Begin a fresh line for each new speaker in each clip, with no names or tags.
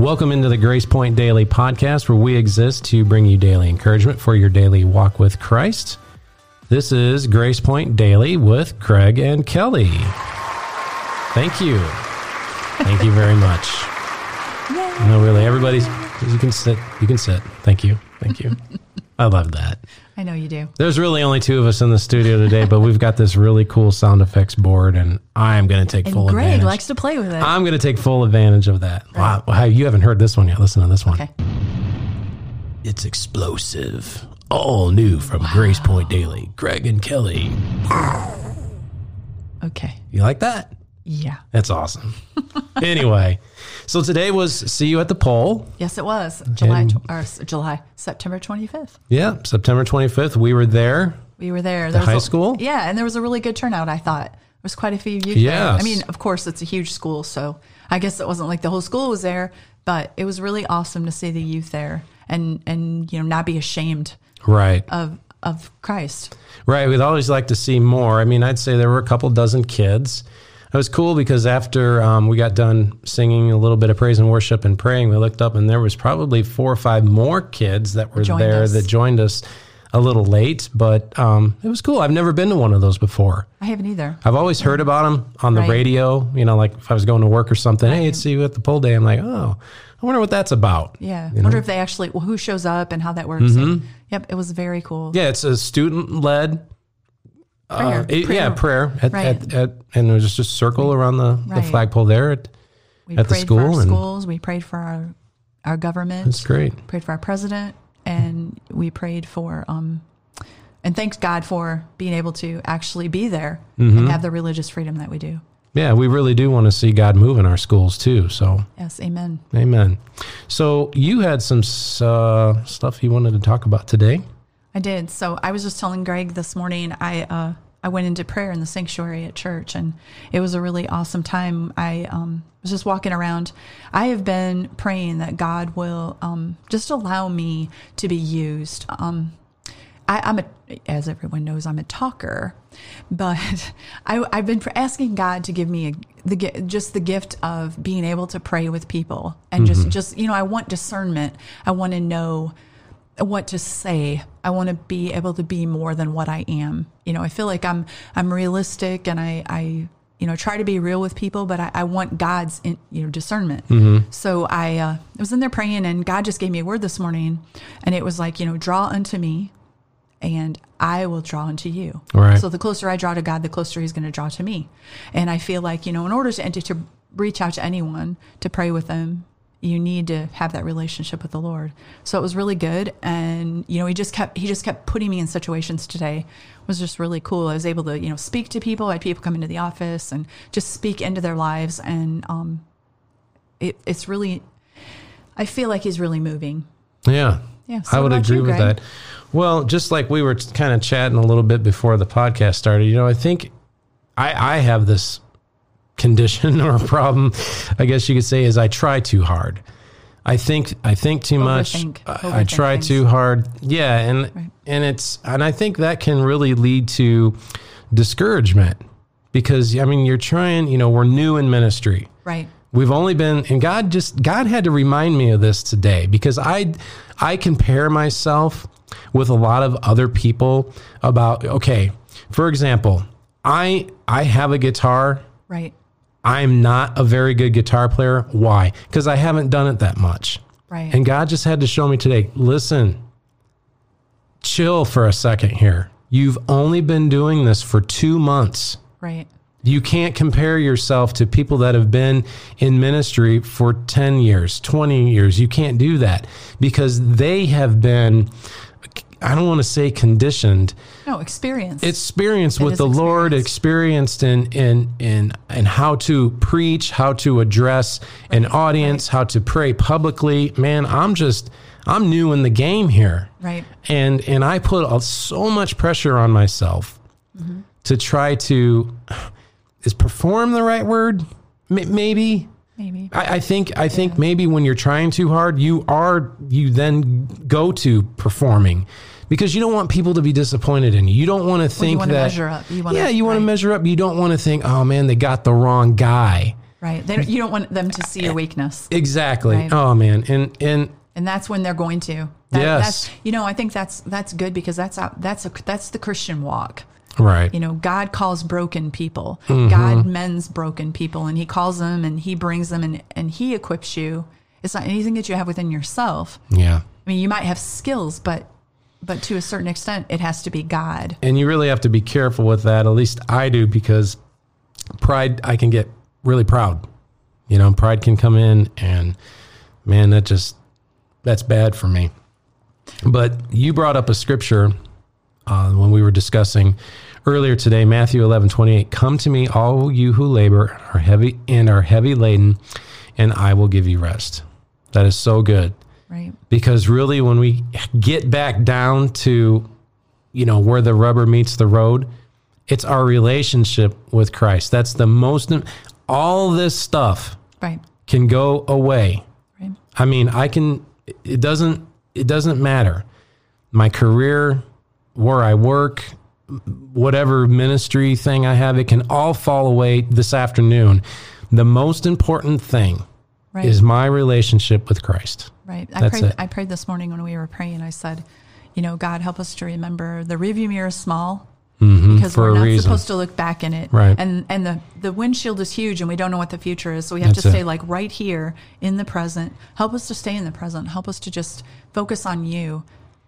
Welcome into the Grace Point Daily podcast, where we exist to bring you daily encouragement for your daily walk with Christ. This is Grace Point Daily with Craig and Kelly. Thank you. Thank you very much. No, really, everybody's, you can sit. You can sit. Thank you. Thank you. I love that.
I know you do.
There's really only two of us in the studio today, but we've got this really cool sound effects board, and I am going to take
And
full
Greg
advantage.
likes to play with it.
I'm going to take full advantage of that. Wow. Wow, you haven't heard this one yet. Listen to this one.
okay.
It's explosive. All new from Grace Point Daily. Greg and Kelly.
Okay.
You like that?
Yeah.
That's awesome. anyway, so today was See You at the Pole.
Yes, it was July
And-
or July September 25th.
Yeah, September 25th. We were there.
We were there. There was
high
a-
school?
Yeah, and there was a really good turnout. I thought there was quite a few youth. there.
Yes.
I mean, of course, it's a huge school, so I guess it wasn't like the whole school was there, but it was really awesome to see the youth there and and you know not be ashamed
Right.
of of Christ.
Right. We'd always like to see more. I mean, I'd say there were a couple dozen kids. It was cool because after um, we got done singing a little bit of praise and worship and praying, we looked up and there was probably four or five more kids that were
Joined
there
us.
that joined us a little late, but um, it was cool. I've never been to one of those before.
I haven't either.
I've always heard about them on the
Right.
radio. You know, like if I was going to work or something, hey, it's see you at the pole day. I'm like, oh, I wonder what that's about.
Yeah.
You
Wonder
know?
if they actually well, who shows up and how that works. And- yep, it was very cool.
Yeah, it's a student led.
Prayer.
Uh, it- yeah, prayer. At,
Right.
at, at, and there was just a circle around the, the flagpole there. It,
We
at the school and-
schools. We prayed for our our government.
it's great.
prayed for our president, and we prayed for um, and thanks God for being able to actually be there
Mm-hmm.
and have the religious freedom that we do.
Yeah, we really do want to see God move in our schools too. So,
Yes, Amen.
amen. So, you had some uh, stuff you wanted to talk about today.
I did. So I was just telling Greg this morning. I uh, I went into prayer in the sanctuary at church, and it was a really awesome time. I um, was just walking around. I have been praying that God will um, just allow me to be used. Um, I, I'm a, as everyone knows, I'm a talker, but I, I've been asking God to give me a, the just the gift of being able to pray with people and just just you know I want discernment. I want to know what to say. I want to be able to be more than what I am. You know, I feel like I'm I'm realistic and I I you know try to be real with people, but I, I want God's in, you know discernment. So I uh, I was in there praying, and God just gave me a word this morning, and it was like you know draw unto me, and I will draw unto you.
Right.
So the closer I draw to God, the closer He's going to draw to me. And I feel like you know, in order to enter to reach out to anyone to pray with them, you need to have that relationship with the Lord. So it was really good, and you know, He just kept He just kept putting me in situations today. It was just really cool. I was able to you know speak to people. I had people come into the office and just speak into their lives, and um, it, it's really. I feel like He's really moving.
Yeah.
Yeah, so
I would agree
you,
with that. Well, just like we were kind of chatting a little bit before the podcast started, you know, I think I, I have this condition or problem, I guess you could say, is I try too hard. I think I think too much.
Overthink.
I, try
things.
too hard. Yeah, and and it's and I think that can really lead to discouragement because I mean you're trying. You know, we're new in ministry.
Right.
We've only been, and God just, God had to remind me of this today because I, I compare myself with a lot of other people about, okay, for example, I, I have a guitar.
Right.
I'm not a very good guitar player. Why? Because I haven't done it that much.
Right.
And God just had to show me today, listen, chill for a second here. You've only been doing this for two months.
right.
You can't compare yourself to people that have been in ministry for 10 years, 20 years. You can't do that because they have been, I don't want to say conditioned,
No experience.
Experience
It
with the Lord, experienced. in, in, in, in how to preach, how to address an audience, how to pray publicly. Man, I'm just, I'm new in the game here.
Right.
and and I put a- so much pressure on myself mm-hmm. to try to is perform the right word? M- maybe
Maybe.
I, I think I think maybe when you're trying too hard you are you then go to performing because you don't want people to be disappointed in you you don't want to think
wanna
that
measure up. You wanna-
yeah you want to measure up you don't want to think oh man they got the wrong guy
Right. They don't, you don't want them to see your weakness.
Exactly.
Right.
Oh man, and and
and that's when they're going to. That,
Yes.
That's, you know, I think that's that's good because that's that's a, that's the Christian walk.
Right.
You know, God calls broken people.
Mm-hmm.
God mends broken people, and He calls them and He brings them and and He equips you. It's not anything that you have within yourself.
yeah.
I mean, you might have skills, but but to a certain extent, it has to be God.
And you really have to be careful with that. At least I do because pride I can get really proud. You know, pride can come in and man, that just that's bad for me. But you brought up a scripture uh, when we were discussing earlier today, Matthew 11, 28. Come to me, all you who labor are heavy and are heavy laden, and I will give you rest. That is so good
Right.
because really when we get back down to you know where the rubber meets the road it's our relationship with christ that's the most all this stuff
Right.
can go away
Right.
i mean i can it doesn't it doesn't matter my career where i work whatever ministry thing i have it can all fall away this afternoon the most important thing
Right.
is my relationship with christ
Right. I
That's
prayed.
it.
I prayed this morning when we were praying. I said, you know, God, help us to remember the rearview mirror is small because
Mm-hmm. for
we're not
reason.
supposed to look back in it.
Right.
And and the the windshield is huge, and we don't know what the future is. So we have
That's
to stay
it.
like right here in the present. Help us to stay in the present. Help us to just focus on you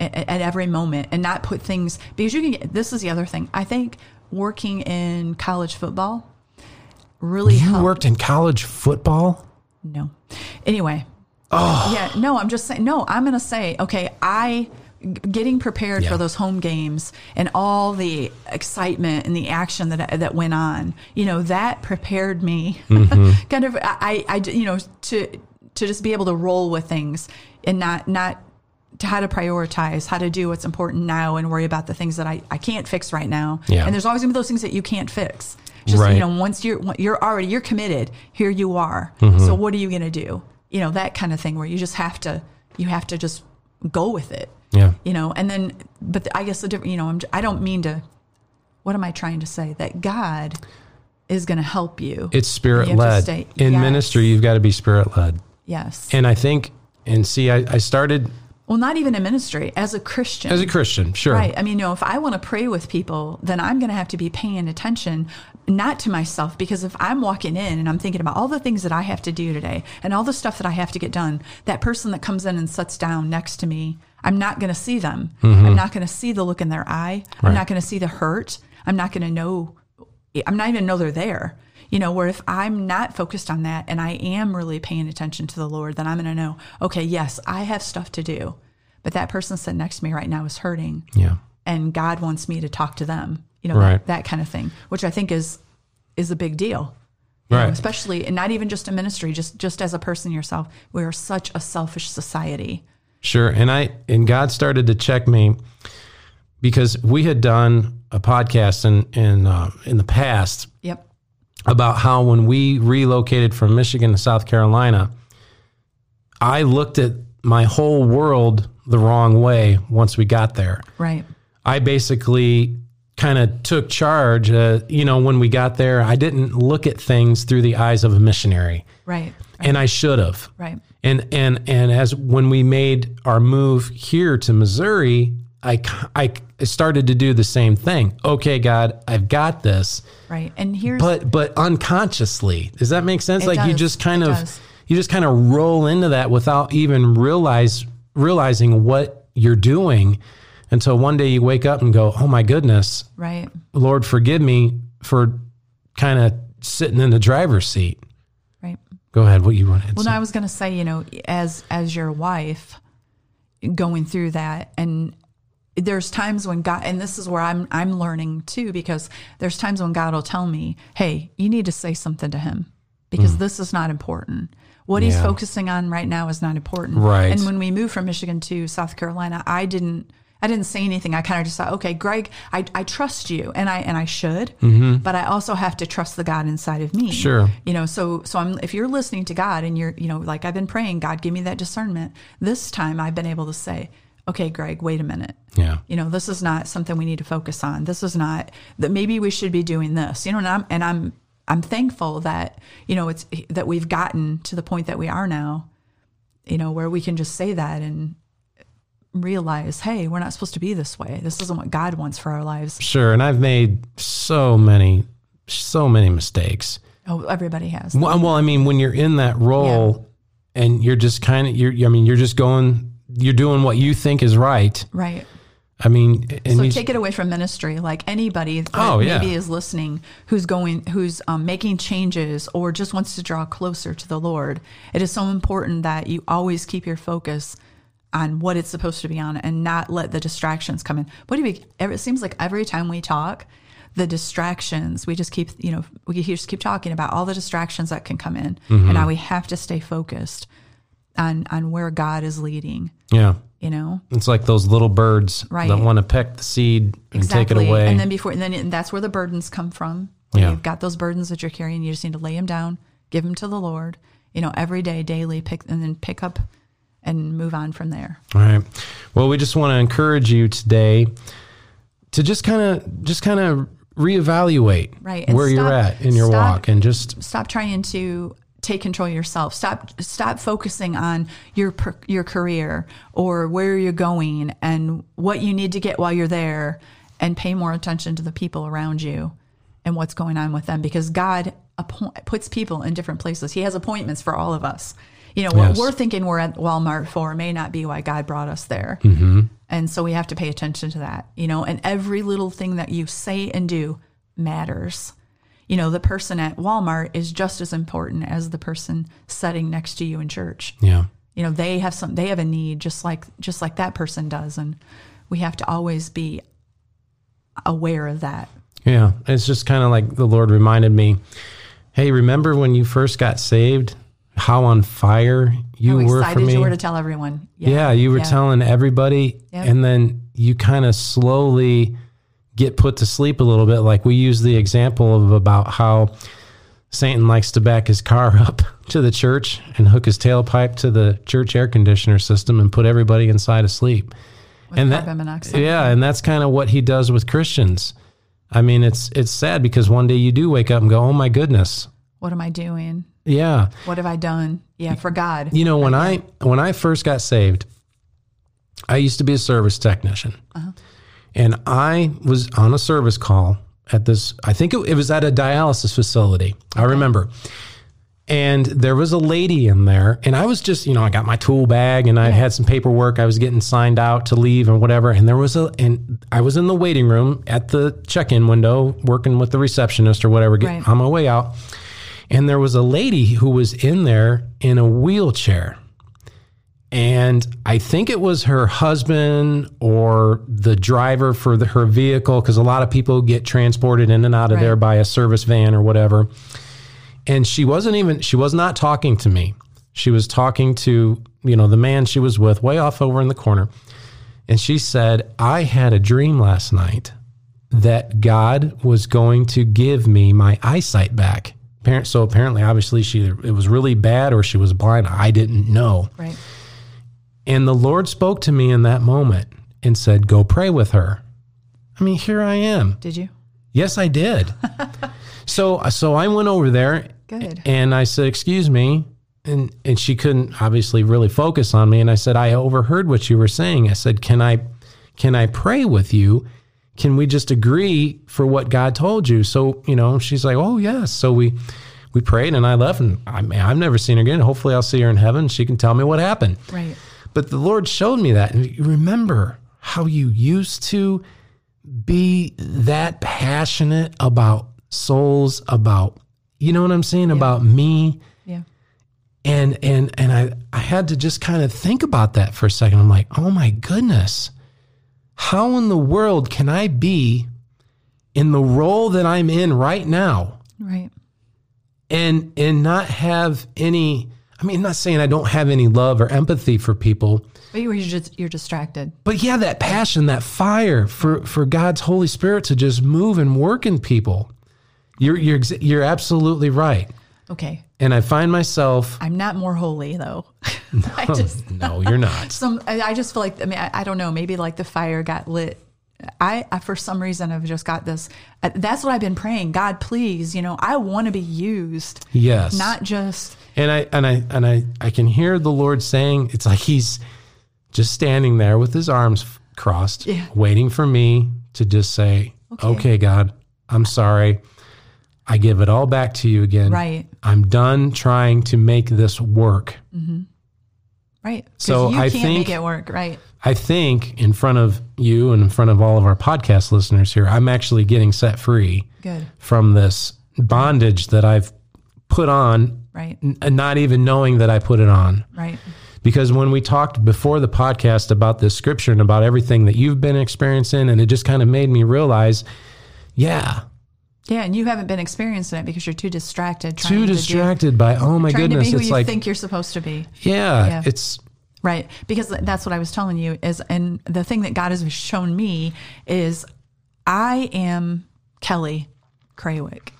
at, at every moment and not put things because you can. Get, this is the other thing. I think working in college football really
You
helped.
worked in college football?
No. Anyway. Oh. Yeah. No, I'm just saying. No, I'm going to say, okay, I getting prepared
Yeah.
for those home games and all the excitement and the action that that went on. You know, that prepared me.
Mm-hmm.
kind of, I, I, you know, to to just be able to roll with things and not not to how to prioritize, how to do what's important now, and worry about the things that I, I can't fix right now.
Yeah.
And there's always gonna be those things that you can't fix. Just
Right.
you know, once you're you're already you're committed, here you are.
Mm-hmm.
So what are you gonna do? You know that kind of thing where you just have to you have to just go with it.
Yeah.
You know, and then but I guess the different. You know, I'm, I don't mean to. What am I trying to say? That God is going to help you.
It's spirit led.
stay-
In
Yes.
ministry, you've got to be spirit led.
yes.
And I think, and see, I, I started
well, not even in ministry as a Christian.
as a Christian, sure.
Right. I mean, you know, if I want to pray with people, then I'm going to have to be paying attention, not to myself, because if I'm walking in and I'm thinking about all the things that I have to do today and all the stuff that I have to get done, that person that comes in and sits down next to me, I'm not going to see them. Mm-hmm. I'm not going to see the look in their eye. I'm not going to see the hurt. I'm not going to know. I'm not even know they're there. You know, where if I'm not focused on that and I am really paying attention to the Lord, then I'm going to know, okay, yes, I have stuff to do. But that person sitting next to me right now is hurting
Yeah.
and God wants me to talk to them. You know,
Right.
that, that kind of thing, which I think is is a big deal. You know,
Right.
especially and not even just in ministry, just just as a person yourself. We are such a selfish society.
Sure. And I, and God started to check me because we had done a podcast in, in, uh, in the past
Yep.
About how when we relocated from Michigan to South Carolina, I looked at my whole world the wrong way once we got there.
Right.
I basically kind of took charge. Uh, you know, when we got there, I didn't look at things through the eyes of a missionary,
Right.
and I should have.
Right.
And and and as when we made our move here to Missouri, I I started to do the same thing. Okay, God, I've got this,
Right. And here's
but but unconsciously, does that make sense? Like you just kind
It
of
does.
you just kind of roll into that without even realize realizing what you're doing until one day you wake up and go, "Oh my goodness,
right.
Lord, forgive me for kind of sitting in the driver's seat."
Right.
Go ahead. What you wanted?
Well, no, I was going to say, you know, as as your wife going through that and there's times when God and this is where I'm I'm learning too because there's times when God will tell me, "Hey, you need to say something to him because this is not important. What he's
Mm.
Focusing on right now is not important."
Right.
And when we moved from Michigan to South Carolina, I didn't I didn't say anything. I kind of just thought, okay, Greg, I, I trust you, and I and I should, but I also have to trust the God inside of me.
Mm-hmm. Sure.
You know, so so I'm if you're listening to God and you're, you know, like I've been praying, God, give me that discernment. This time I've been able to say, okay, Greg, wait a minute.
yeah.
You know, this is not something we need to focus on. This is not that maybe we should be doing this. You know, and I'm and I'm I'm thankful that, you know, it's that we've gotten to the point that we are now, you know, where we can just say that and realize, hey, we're not supposed to be this way. This isn't what God wants for our lives.
Sure. And I've made so many, so many mistakes.
Oh, everybody has.
Well, well I mean, when you're in that role and you're just kind of, you're, I mean, you're just going, you're doing what you think is right.
Right.
I mean, and
So
you,
take it away from ministry. Like anybody that
Oh, yeah.
maybe is listening, who's going, who's um, making changes, or just wants to draw closer to the Lord. It is so important that you always keep your focus on what it's supposed to be on, and not let the distractions come in. What do you? It seems like every time we talk, the distractions we just keep, you know, we just keep talking about all the distractions that can come in,
Mm-hmm.
and now we have to stay focused on on where God is leading.
yeah,
You know,
it's like those little birds
Right.
that want to peck the seed and take it away.
And then before, and then and that's where the burdens come from.
Yeah.
You've got those burdens that you're carrying. You just need to lay them down, give them to the Lord. You know, every day, daily, pick and then pick up and move on from there.
All right. Well, we just want to encourage you today to just kind of, just kind of reevaluate
Right, and
where you're at in your
stop-
walk and just
Stop trying to take control of yourself. Stop stop focusing on your per- your career or where you're going and what you need to get while you're there, and pay more attention to the people around you and what's going on with them because God appoint, puts people in different places. He has appointments for all of us. You know, what
Yes.
we're thinking we're at Walmart for may not be why God brought us there. Mm-hmm. And so we have to pay attention to that, you know, and every little thing that you say and do matters. You know, the person at Walmart is just as important as the person sitting next to you in church.
yeah.
You know, they have some they have a need just like just like that person does and we have to always be aware of that.
Yeah, it's just kind of like the Lord reminded me, "Hey, remember when you first got saved? How on fire you
How
were for
excited
me?
you were to tell everyone.
yeah, you were
yeah.
telling everybody,
Yep.
and then you kind of slowly get put to sleep a little bit. Like we use the example of about how Satan likes to back his car up to the church and hook his tailpipe to the church air conditioner system and put everybody inside asleep. and
carbon monoxide.
yeah, and that's kind of what he does with Christians. I mean, it's it's sad because one day you do wake up and go, "Oh my goodness."
What am I doing?
Yeah.
What have I done? Yeah, for God.
You know, when I when I first got saved, I used to be a service technician, uh-huh. And I was on a service call at this. I think it, it was at a dialysis facility. I remember, and there was a lady in there, and I was just, you know, I got my tool bag and I had some paperwork. I was getting signed out to leave and whatever, and there was a, and I was in the waiting room at the check-in window working with the receptionist or whatever, get,
Right.
on my way out. And there was a lady who was in there in a wheelchair. And I think it was her husband or the driver for the, her vehicle, because a lot of people get transported in and out of
Right.
there by a service van or whatever. And she wasn't even, she was not talking to me. She was talking to, you know, the man she was with way off over in the corner. And she said, I had a dream last night that God was going to give me my eyesight back. So apparently, obviously, she it was really bad or she was blind. I didn't know.
Right.
And the Lord spoke to me in that moment and said, Go pray with her. I mean, here I am.
Did you?
Yes, I did. so so I went over there
Good.
and I said, Excuse me. And and she couldn't obviously really focus on me. And I said, I overheard what you were saying. I said, Can I can I pray with you? Can we just agree for what God told you? So, you know, she's like, Oh yes. So we we prayed and I left and I mean, I've never seen her again. Hopefully I'll see her in heaven. She can tell me what happened.
Right.
But the Lord showed me that. And remember how you used to be that passionate about souls, about, you know what I'm saying, about me.
Yeah.
And and and I, I had to just kind of think about that for a second. I'm like, oh my goodness, how in the world can I be in the role that I'm in right now
Right.
and and not have any I mean, I'm not saying I don't have any love or empathy for people,
But you were just you're distracted.
but yeah, that passion, that fire for for God's Holy Spirit to just move and work in people. You're you're you're absolutely right.
Okay.
And I find myself
I'm not more holy though. I just
no, you're not.
some I I just feel like I mean I, I don't know maybe like the fire got lit I, I for some reason have just got this. uh, That's what I've been praying. God, please, you know, I want to be used,
Yes.
not just
And I and I and I I can hear the Lord saying it's like he's just standing there with his arms crossed,
Yeah.
waiting for me to just say,
Okay.
"Okay, God, I'm sorry. I give it all back to you again.
right,
I'm done trying to make this work."
Mm-hmm. Right.
So
you
I
can't
think-
make it work, right?
I think in front of you and in front of all of our podcast listeners here, I'm actually getting set free
Good,
from this bondage that I've put on,
right,
n- uh, not even knowing that I put it on.
right,
because when we talked before the podcast about this scripture and about everything that you've been experiencing and it just kind of made me realize yeah
yeah. And you haven't been experiencing it because you're too distracted, trying
too
to do-
distracted by oh my goodness
to be who
it's
you
like
think you're supposed to be.
yeah,
Yeah.
it's
Right. Because that's what I was telling you is and the thing that God has shown me is I am Kelly Craywick.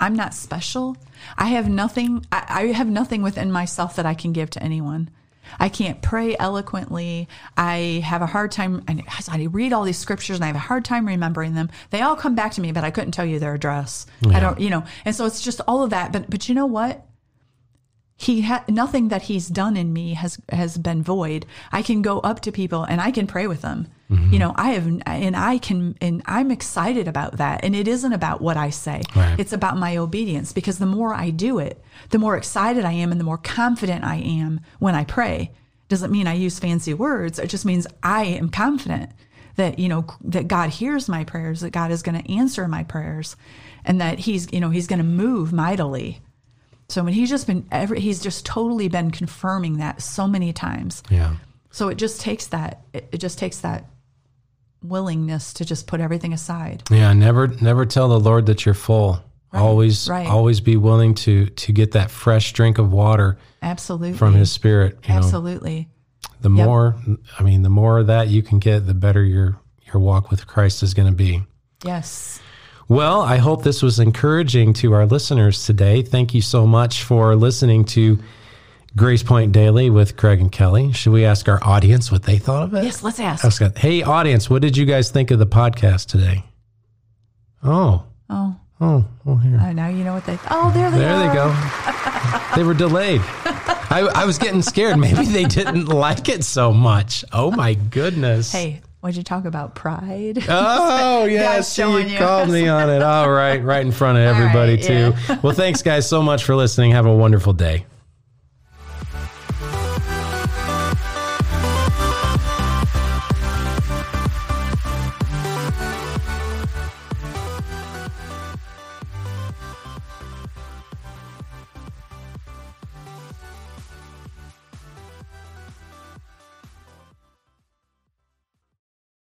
I'm not special. I have nothing I, I have nothing within myself that I can give to anyone. I can't pray eloquently. I have a hard time. I, I read all these scriptures and I have a hard time remembering them. They all come back to me, but I couldn't tell you their address. I don't, you know. And so it's just all of that. But but you know what? he had nothing that he's done in me has has been void i can go up to people and i can pray with them Mm-hmm. you know i have and i can and i'm excited about that. And it isn't about what i say.
Right.
it's about my obedience because the more i do it the more excited i am and the more confident i am when i pray. Doesn't mean i use fancy words. It just means i am confident that you know that god hears my prayers that god is going to answer my prayers and that he's you know he's going to move mightily. So when he's just been every he's just totally been confirming that so many times.
yeah.
So it just takes that it, it just takes that willingness to just put everything aside.
yeah never never tell the lord that you're full always
right.
always be willing to to get that fresh drink of water
Absolutely.
from his spirit you know
Absolutely.
the more i mean the more of that you can get the better your your walk with christ is going to be
Yes.
Well, I hope this was encouraging to our listeners today. Thank you so much for listening to Grace Point Daily with Craig and Kelly. Should we ask our audience what they thought of it?
Yes, let's ask.
Ask it. Hey, audience, what did you guys think of the podcast today? Oh,
Oh,
oh, well, here.
I now you know what they Oh, there they
There
are.
they go. they were delayed. I, I was getting scared. Maybe they didn't like it so much. Oh, my goodness.
Hey, what'd you talk about? Pride?
Oh yes,
showing
you
you.
called me on it. All right, right in front of everybody
right,
too. Well, thanks guys so much for listening. Have a wonderful day.